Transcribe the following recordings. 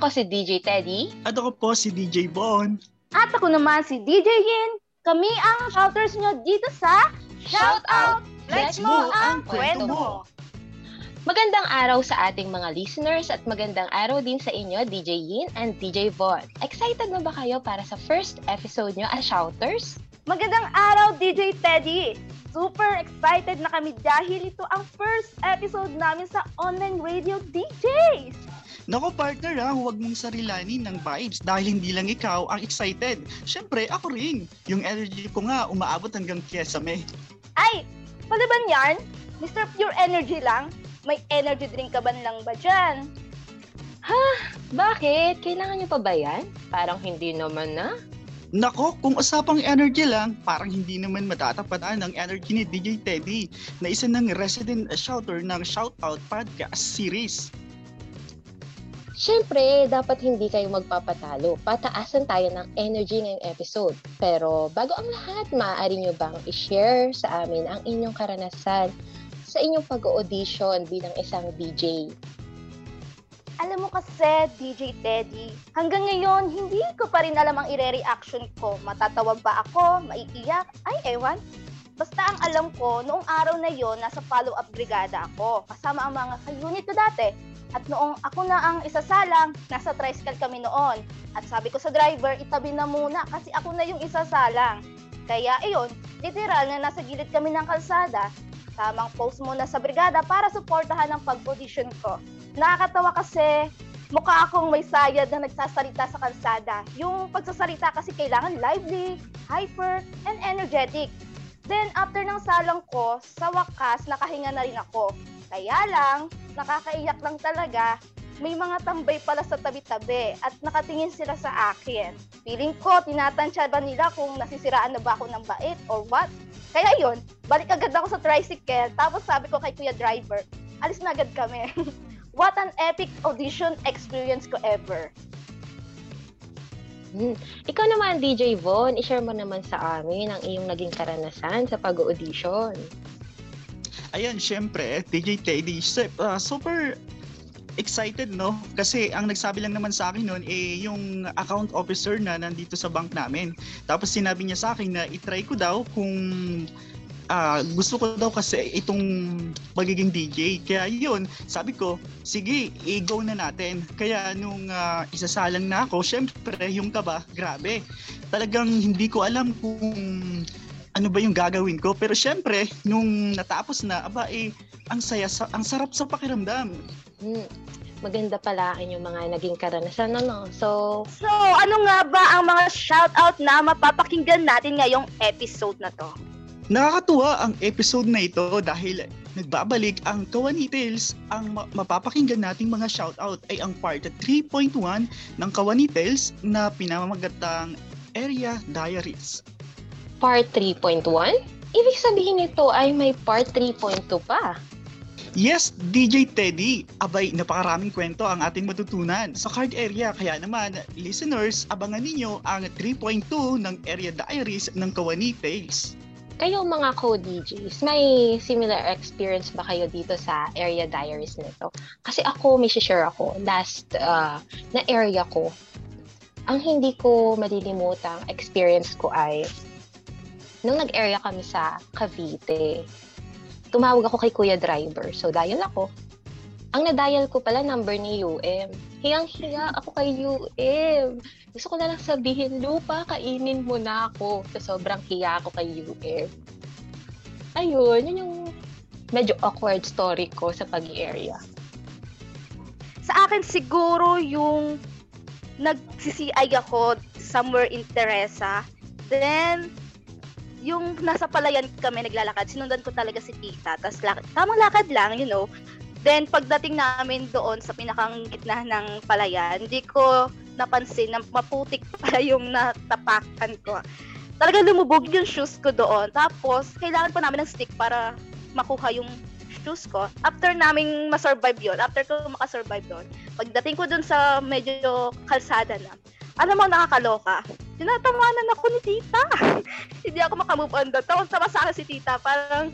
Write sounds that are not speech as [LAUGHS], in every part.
Ako si DJ Teddy. At ako po si DJ Bon. At ako naman si DJ Yin. Kami ang shouters nyo dito sa Shout Out! Flex mo ang kwento mo! Magandang araw sa ating mga listeners at magandang araw din sa inyo, DJ Yin and DJ Von. Excited na ba kayo para sa first episode nyo as Shouters? Magandang araw, DJ Teddy! Super excited na kami dahil ito ang first episode namin sa online radio DJs! Nako partner ha, huwag mong sarilanin ng vibes dahil hindi lang ikaw ang excited. Siyempre, ako rin. Yung energy ko nga umaabot hanggang Kiesame. Ay, palaban yan? Mr. Pure Energy lang? May energy drink ka ba lang ba dyan? Ha? Bakit? Kailangan nyo pa ba yan? Parang hindi naman na. Nako, kung usapang energy lang, parang hindi naman matatapatan ang energy ni DJ Teddy na isa ng resident shouter ng Shoutout Podcast Series. Siyempre, dapat hindi kayo magpapatalo. Pataasan tayo ng energy ngayong episode. Pero bago ang lahat, maaari nyo bang i-share sa amin ang inyong karanasan sa inyong pag-audition bilang isang DJ? Alam mo kasi, DJ Teddy, hanggang ngayon, hindi ko pa rin alam ang ire-reaction ko. Matatawag ba ako? Maiiyak? Ay, ewan. Basta ang alam ko, noong araw na yon nasa follow-up brigada ako. Kasama ang mga ka-unit ko dati. At noong ako na ang isasalang, nasa tricycle kami noon. At sabi ko sa driver, itabi na muna kasi ako na yung isasalang. Kaya iyon, literal na nasa gilid kami ng kalsada. Tamang post muna sa brigada para suportahan ang pag-audition ko. Nakakatawa kasi mukha akong may sayad na nagsasalita sa kalsada. Yung pagsasalita kasi kailangan lively, hyper, and energetic. Then, after ng salang ko, sa wakas, nakahinga na rin ako. Kaya lang, nakakaiyak lang talaga, may mga tambay pala sa tabi-tabi at nakatingin sila sa akin. Feeling ko, tinatansya ba nila kung nasisiraan na ba ako ng bait or what? Kaya yun, balik agad ako sa tricycle, tapos sabi ko kay kuya driver, alis na agad kami. [LAUGHS] what an epic audition experience ko ever. Hmm. Ikaw naman, DJ Von, i-share mo naman sa amin ang iyong naging karanasan sa pag-audition. Ayan, syempre, DJ Teddy, uh, super excited, no? Kasi ang nagsabi lang naman sa akin noon, eh, yung account officer na nandito sa bank namin. Tapos sinabi niya sa akin na itry ko daw kung uh, gusto ko daw kasi itong magiging DJ. Kaya yun, sabi ko, sige, i-go na natin. Kaya nung uh, isasalang na ako, syempre, yung kaba, grabe. Talagang hindi ko alam kung ano ba yung gagawin ko. Pero syempre, nung natapos na, aba eh, ang saya, sa, ang sarap sa pakiramdam. Hmm. Maganda pala ang inyong mga naging karanasan, ano? So, so ano nga ba ang mga shoutout na mapapakinggan natin ngayong episode na to? Nakakatuwa ang episode na ito dahil nagbabalik ang Kawani Tales. Ang ma- mapapakinggan nating mga shoutout ay ang part 3.1 ng Kawani Tales na pinamamagatang Area Diaries. Part 3.1? Ibig sabihin nito ay may part 3.2 pa. Yes, DJ Teddy. Abay, napakaraming kwento ang ating matutunan sa card area. Kaya naman, listeners, abangan ninyo ang 3.2 ng Area Diaries ng Kawani Tales kayo mga co-DJs, may similar experience ba kayo dito sa area diaries nito? Kasi ako, may share ako, last uh, na area ko, ang hindi ko malilimutang experience ko ay nung nag-area kami sa Cavite, tumawag ako kay Kuya Driver. So, dial ako. Ang na-dial ko pala number ni UM. Hiyang-hiya ako kay UM. Gusto ko na lang sabihin, Lupa, kainin mo na ako. So, sobrang hiya ako kay UM. Ayun, yun yung medyo awkward story ko sa pag-area. Sa akin siguro yung nag-CCI ako somewhere in Teresa. Then, yung nasa palayan kami naglalakad, sinundan ko talaga si tita. Tapos, lakad, tamang lakad lang, you know. Then pagdating namin doon sa pinakang gitna ng palayan, hindi ko napansin na maputik [LAUGHS] pala yung natapakan ko. Talagang lumubog yung shoes ko doon. Tapos, kailangan pa namin ng stick para makuha yung shoes ko. After naming masurvive yon after ko makasurvive doon, pagdating ko doon sa medyo kalsada na, alam mo, nakakaloka. Tinatawanan ako ni tita. [LAUGHS] Hindi ako makamove on doon. Tapos sama sa akin si tita. Parang,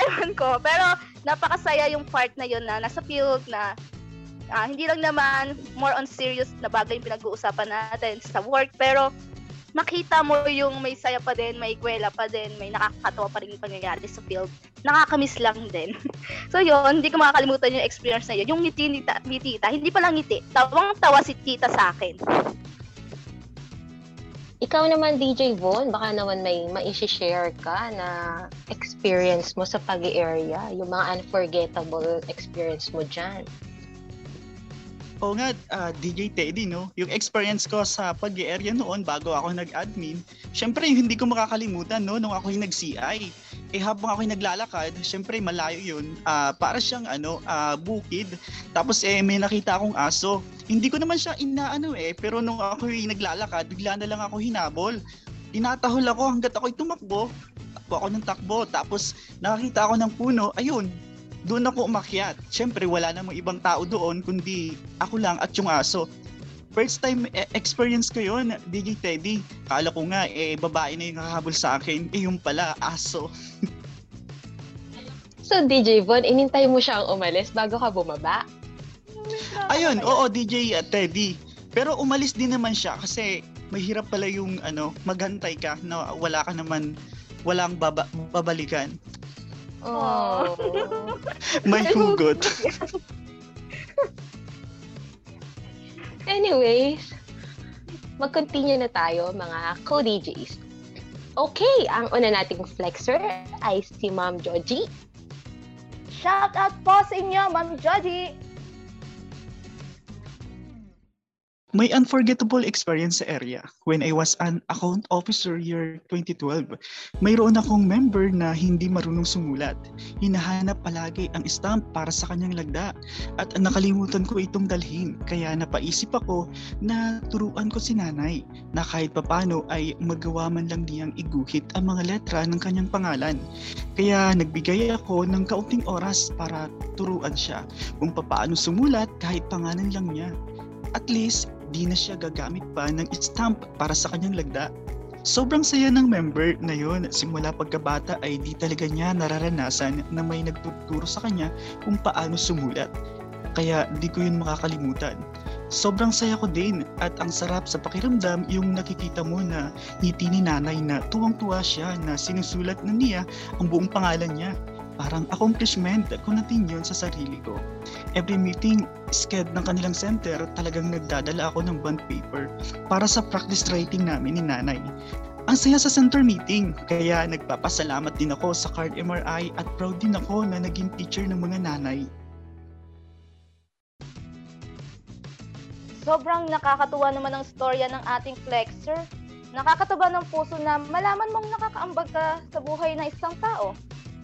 ewan ko. Pero napakasaya yung part na yun na nasa field na ah, hindi lang naman more on serious na bagay yung pinag-uusapan natin sa work, pero makita mo yung may saya pa din, may kwela pa din, may nakakatawa pa rin yung pangyayari sa field. Nakakamiss lang din. [LAUGHS] so yun, hindi ko makakalimutan yung experience na yun. Yung ngiti ni, ni tita, hindi pa lang ngiti, tawang-tawa si tita sa akin. Ikaw naman, DJ Von, baka naman may ma-share ka na experience mo sa pag-area, yung mga unforgettable experience mo dyan. Oo nga, uh, DJ Teddy, no? Yung experience ko sa pag-area noon bago ako nag-admin, syempre hindi ko makakalimutan, no? Nung ako yung nag-CI. Eh habang ako yung naglalakad, syempre malayo yun. Uh, para siyang ano, uh, bukid. Tapos eh may nakita akong aso. Hindi ko naman siya inaano eh, pero nung ako yung naglalakad, bigla na lang ako hinabol. Tinatahol ako hanggat ako'y tumakbo. Takbo ako ng takbo. Tapos nakakita ako ng puno. Ayun, doon ako umakyat. Siyempre, wala namang ibang tao doon, kundi ako lang at yung aso. First time eh, experience ko yun, DJ Teddy. Kala ko nga, eh, babae na yung nakahabol sa akin. Eh, yung pala, aso. [LAUGHS] so, DJ Von, inintay mo siyang umalis bago ka bumaba? Ayun, oo, DJ uh, Teddy. Pero umalis din naman siya kasi mahirap pala yung ano, maghantay ka na wala ka naman walang baba, babalikan. Oh. [LAUGHS] May hugot. [LAUGHS] Anyways, mag-continue na tayo mga co-DJs. Okay, ang una nating flexer ay si Ma'am Joji. Shout out po sa inyo, Ma'am Joji! May unforgettable experience sa area when I was an account officer year 2012. Mayroon akong member na hindi marunong sumulat. Hinahanap palagi ang stamp para sa kanyang lagda at nakalimutan ko itong dalhin. Kaya napaisip ako na turuan ko si nanay na kahit papano ay magawa man lang niyang iguhit ang mga letra ng kanyang pangalan. Kaya nagbigay ako ng kaunting oras para turuan siya kung paano sumulat kahit pangalan lang niya. At least, di na siya gagamit pa ng stamp para sa kanyang lagda. Sobrang saya ng member na yon simula pagkabata ay di talaga niya nararanasan na may nagtuturo sa kanya kung paano sumulat. Kaya di ko yun makakalimutan. Sobrang saya ko din at ang sarap sa pakiramdam yung nakikita mo na ngiti ni nanay na tuwang-tuwa siya na sinusulat na niya ang buong pangalan niya parang accomplishment ko natin yun sa sarili ko. Every meeting, sked ng kanilang center, talagang nagdadala ako ng bond paper para sa practice writing namin ni nanay. Ang saya sa center meeting, kaya nagpapasalamat din ako sa card MRI at proud din ako na naging teacher ng mga nanay. Sobrang nakakatuwa naman ang storya ng ating flexer. Nakakatuwa ng puso na malaman mong nakakaambag ka sa buhay ng isang tao.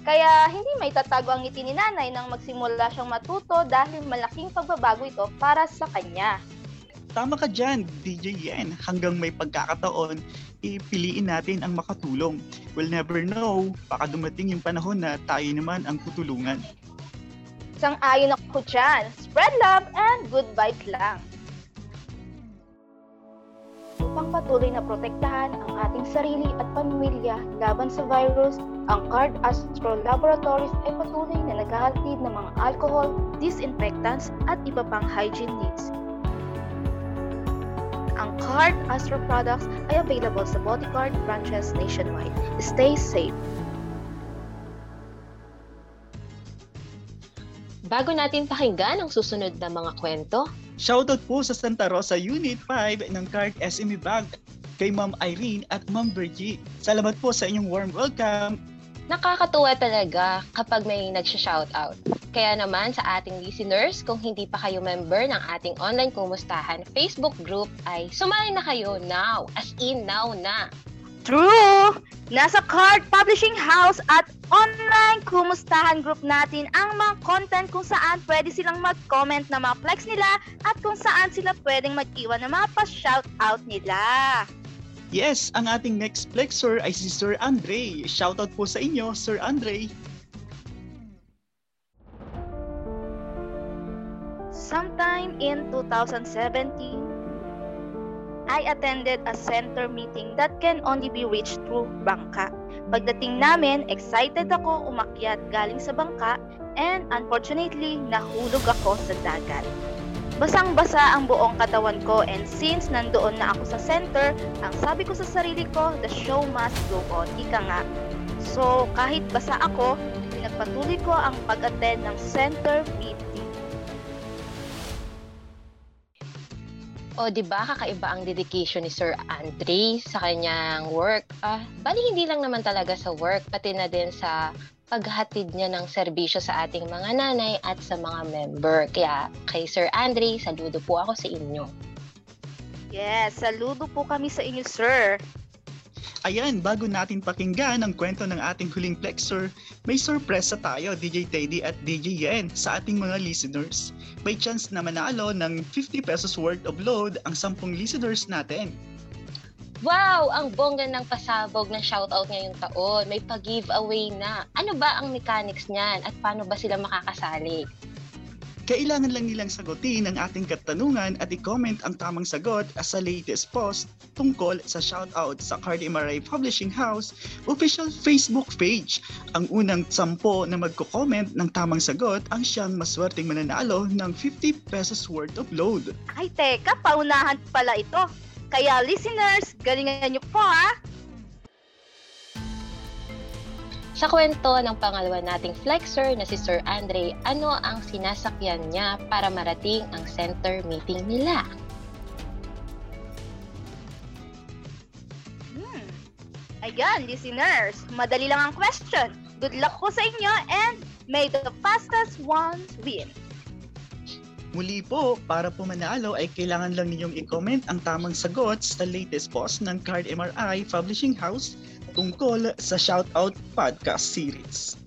Kaya hindi may tatago ang ngiti ni nanay nang magsimula siyang matuto dahil malaking pagbabago ito para sa kanya. Tama ka dyan, DJ Yen. Hanggang may pagkakataon, ipiliin natin ang makatulong. We'll never know, baka dumating yung panahon na tayo naman ang tutulungan. Isang ayon ako dyan. Spread love and good vibes lang upang patuloy na protektahan ang ating sarili at pamilya laban sa virus, ang Card Astro Laboratories ay patuloy na naghahatid ng mga alcohol, disinfectants at iba pang hygiene needs. Ang Card Astro products ay available sa Bodyguard branches nationwide. Stay safe! Bago natin pakinggan ang susunod na mga kwento, Shoutout po sa Santa Rosa Unit 5 ng CART SME Bank kay Ma'am Irene at Ma'am Bergie. Salamat po sa inyong warm welcome. Nakakatuwa talaga kapag may nagsha-shoutout. Kaya naman sa ating listeners, kung hindi pa kayo member ng ating online kumustahan Facebook group ay sumali na kayo now, as in now na. True! Nasa Card Publishing House at online kumustahan group natin ang mga content kung saan pwede silang mag-comment na mga flex nila at kung saan sila pwedeng mag-iwan ng mga pa-shoutout nila. Yes, ang ating next flexer ay si Sir Andre. Shoutout po sa inyo, Sir Andre. Sometime in 2017, I attended a center meeting that can only be reached through bangka. Pagdating namin, excited ako umakyat galing sa bangka and unfortunately, nahulog ako sa dagat. Basang-basa ang buong katawan ko and since nandoon na ako sa center, ang sabi ko sa sarili ko, the show must go on. Ika nga. So, kahit basa ako, pinagpatuloy ko ang pag-attend ng center meeting. O, di ba kakaiba ang dedication ni Sir Andre sa kanyang work? Ah, bali hindi lang naman talaga sa work, pati na din sa paghatid niya ng serbisyo sa ating mga nanay at sa mga member. Kaya kay Sir Andre, saludo po ako sa inyo. Yes, saludo po kami sa inyo, sir. Ayan, bago natin pakinggan ang kwento ng ating huling Plexor, may sorpresa tayo DJ Teddy at DJ Yen sa ating mga listeners. May chance na manalo ng 50 pesos worth of load ang 10 listeners natin. Wow! Ang bongga ng pasabog ng shoutout ngayong taon. May pag-giveaway na. Ano ba ang mechanics niyan at paano ba sila makakasali? Kailangan lang nilang sagutin ang ating katanungan at i-comment ang tamang sagot sa latest post tungkol sa shoutout sa Card MRI Publishing House official Facebook page. Ang unang sampo na magko-comment ng tamang sagot ang siyang maswerteng mananalo ng 50 pesos worth of load. Ay, teka, paunahan pala ito. Kaya listeners, galingan niyo po ah. Sa kwento ng pangalawa nating flexer na si Sir Andre, ano ang sinasakyan niya para marating ang center meeting nila? Hmm. Ayan, listeners, madali lang ang question. Good luck po sa inyo and may the fastest ones win. Muli po, para po manalo ay kailangan lang ninyong i-comment ang tamang sagot sa latest post ng Card MRI Publishing House tungkol sa Shoutout Podcast Series.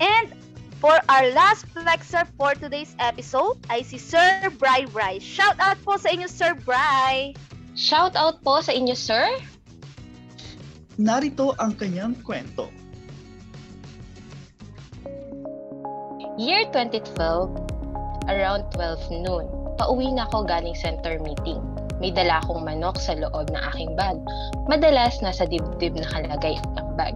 And for our last flexer for today's episode ay si Sir Bry Bry. Shout out po sa inyo, Sir Bry! Shout out po sa inyo, sir! Narito ang kanyang kwento. Year 2012, around 12 noon, pauwi na ako galing center meeting. May dala akong manok sa loob ng aking bag. Madalas nasa dibdib nakalagay ang bag.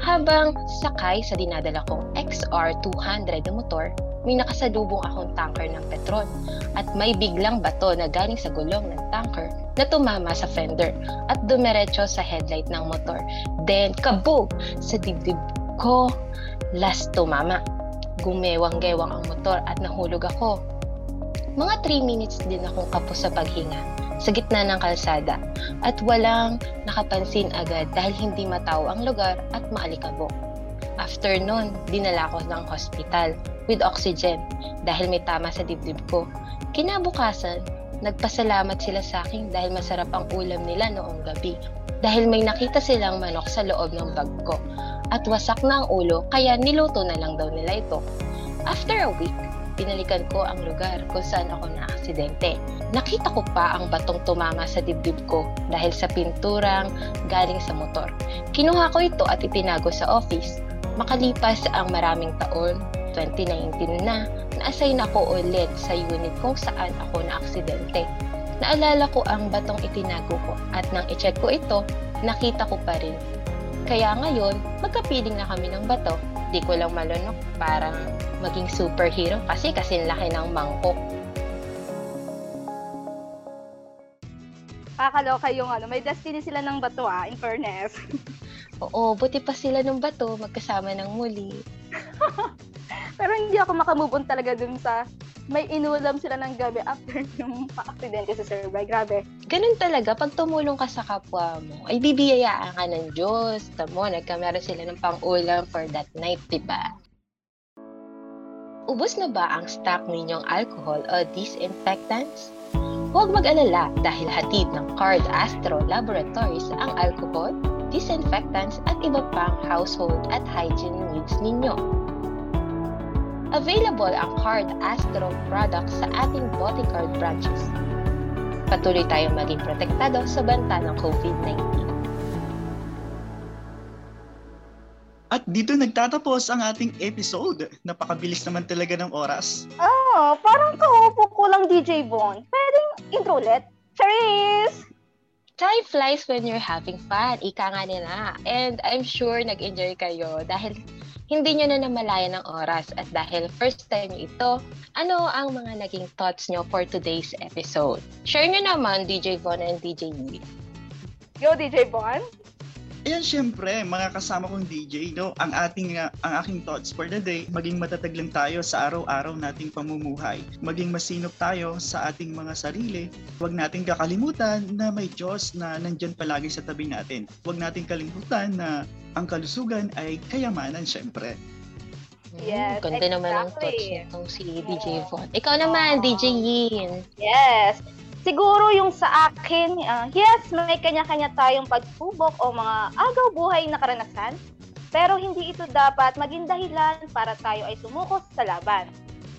Habang sakay sa dinadala kong XR200 na motor, may nakasalubong akong tanker ng petrol at may biglang bato na galing sa gulong ng tanker na tumama sa fender at dumiretso sa headlight ng motor. Then, kabog! Sa dibdib ko, last tumama. Gumewang-gewang ang motor at nahulog ako. Mga 3 minutes din akong kapos sa paghinga sa gitna ng kalsada at walang nakapansin agad dahil hindi mataw ang lugar at maalikabok. After nun, dinala ko ng hospital with oxygen dahil may tama sa dibdib ko. Kinabukasan, nagpasalamat sila sa akin dahil masarap ang ulam nila noong gabi dahil may nakita silang manok sa loob ng bag ko at wasak na ang ulo kaya niluto na lang daw nila ito. After a week, binalikan ko ang lugar kung saan ako na-aksidente. Nakita ko pa ang batong tumama sa dibdib ko dahil sa pinturang galing sa motor. Kinuha ko ito at itinago sa office. Makalipas ang maraming taon, 2019 na, na-assign ako ulit sa unit kung saan ako na-aksidente. Naalala ko ang batong itinago ko at nang i-check ko ito, nakita ko pa rin. Kaya ngayon, magkapiling na kami ng bato. Di ko lang malunok parang maging superhero kasi kasi laki ng mangkok. Kakaloka yung ano, may destiny sila ng bato ah, in fairness. [LAUGHS] Oo, buti pa sila ng bato magkasama ng muli. [LAUGHS] Pero hindi ako makamove on talaga dun sa may inulam sila ng gabi after yung pa-aksidente sa Sir. Grabe. Ganun talaga, pag tumulong ka sa kapwa mo, ay bibiyayaan ka ng Diyos. Tamo, nagkamera sila ng pang-ulam for that night, di ba? Ubus na ba ang stock ninyong alcohol o disinfectants? Huwag mag-alala dahil hatid ng Card Astro Laboratories ang alcohol, disinfectants at iba pang household at hygiene needs ninyo. Available ang Card Astro products sa ating Bodycard branches. Patuloy tayong maging protektado sa banta ng COVID-19. At dito nagtatapos ang ating episode. Napakabilis naman talaga ng oras. Oh, parang kaupo ko lang DJ Bon. Pwedeng intro ulit? Cheers! Time flies when you're having fun. Ika nga nila. And I'm sure nag-enjoy kayo dahil hindi nyo na namalayan ng oras at dahil first time ito, ano ang mga naging thoughts nyo for today's episode? Share nyo naman, DJ Von and DJ Yui. Yo, DJ Bon? Ayan, syempre, mga kasama kong DJ, no, ang ating uh, ang aking thoughts for the day, maging matatag lang tayo sa araw-araw nating pamumuhay. Maging masinop tayo sa ating mga sarili. Huwag nating kakalimutan na may Diyos na nandyan palagi sa tabi natin. Huwag nating kalimutan na ang kalusugan ay kayamanan, syempre. Yes, Hmm, Ganda naman ang thoughts exactly. nitong si DJ Von. Ikaw naman, DJ Yin. Yes. Siguro yung sa akin, ah, yes, may kanya-kanya tayong pagsubok o mga agaw buhay na karanasan. Pero hindi ito dapat maging dahilan para tayo ay sumuko sa laban.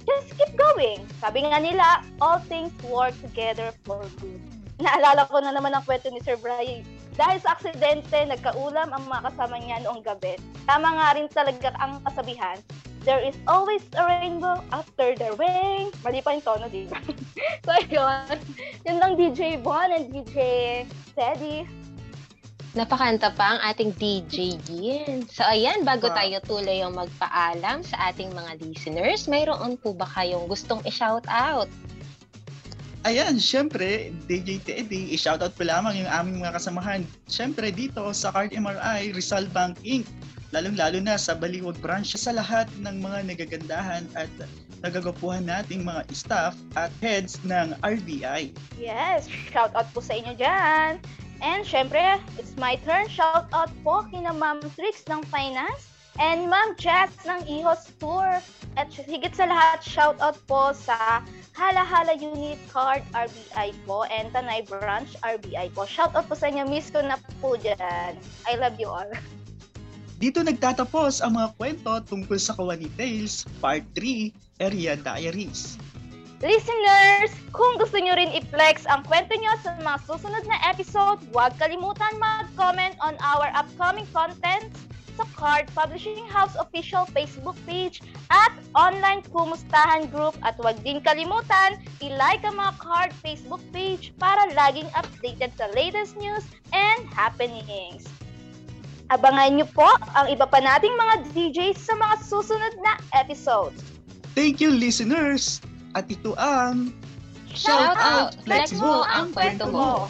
Just keep going. Sabi nga nila, all things work together for good. Naalala ko na naman ang kwento ni Sir Brian. Dahil sa aksidente, nagkaulam ang mga kasama niya noong gabi. Tama nga rin talaga ang kasabihan, there is always a rainbow after the rain. Mali pa yung tono, di ba? [LAUGHS] so, yun. Yun lang DJ Bon and DJ Teddy. Napakanta pa ang ating DJ Yin. So ayan, bago Wow. tayo tuloy yung magpaalam sa ating mga listeners, mayroon po ba kayong gustong i-shout out? Ayan, syempre, DJ Teddy, i-shoutout po lamang yung aming mga kasamahan. Syempre, dito sa Card MRI, Rizal Bank Inc. Lalong-lalo na sa Baliwag branch sa lahat ng mga nagagandahan at nagagapuhan nating mga staff at heads ng RBI. Yes, shout out po sa inyo dyan. And syempre, it's my turn. Shout out po kina Ma'am Trix ng Finance and Ma'am Jess ng Ihos Tour. At higit sa lahat, shout out po sa Hala-Hala Unit Card RBI po and Tanay Branch RBI po. Shout out po sa inyo. Miss ko na po dyan. I love you all. [LAUGHS] Dito nagtatapos ang mga kwento tungkol sa Kawani Tales, Part 3, Area Diaries. Listeners, kung gusto nyo rin i-flex ang kwento nyo sa mga susunod na episode, huwag kalimutan mag-comment on our upcoming content sa Card Publishing House official Facebook page at online kumustahan group at huwag din kalimutan i-like ang mga Card Facebook page para laging updated sa latest news and happenings. Abangan nyo po ang iba pa nating mga DJs sa mga susunod na episodes. Thank you, listeners! At ito ang Shout out! Flex Flex mo ang kwento mo!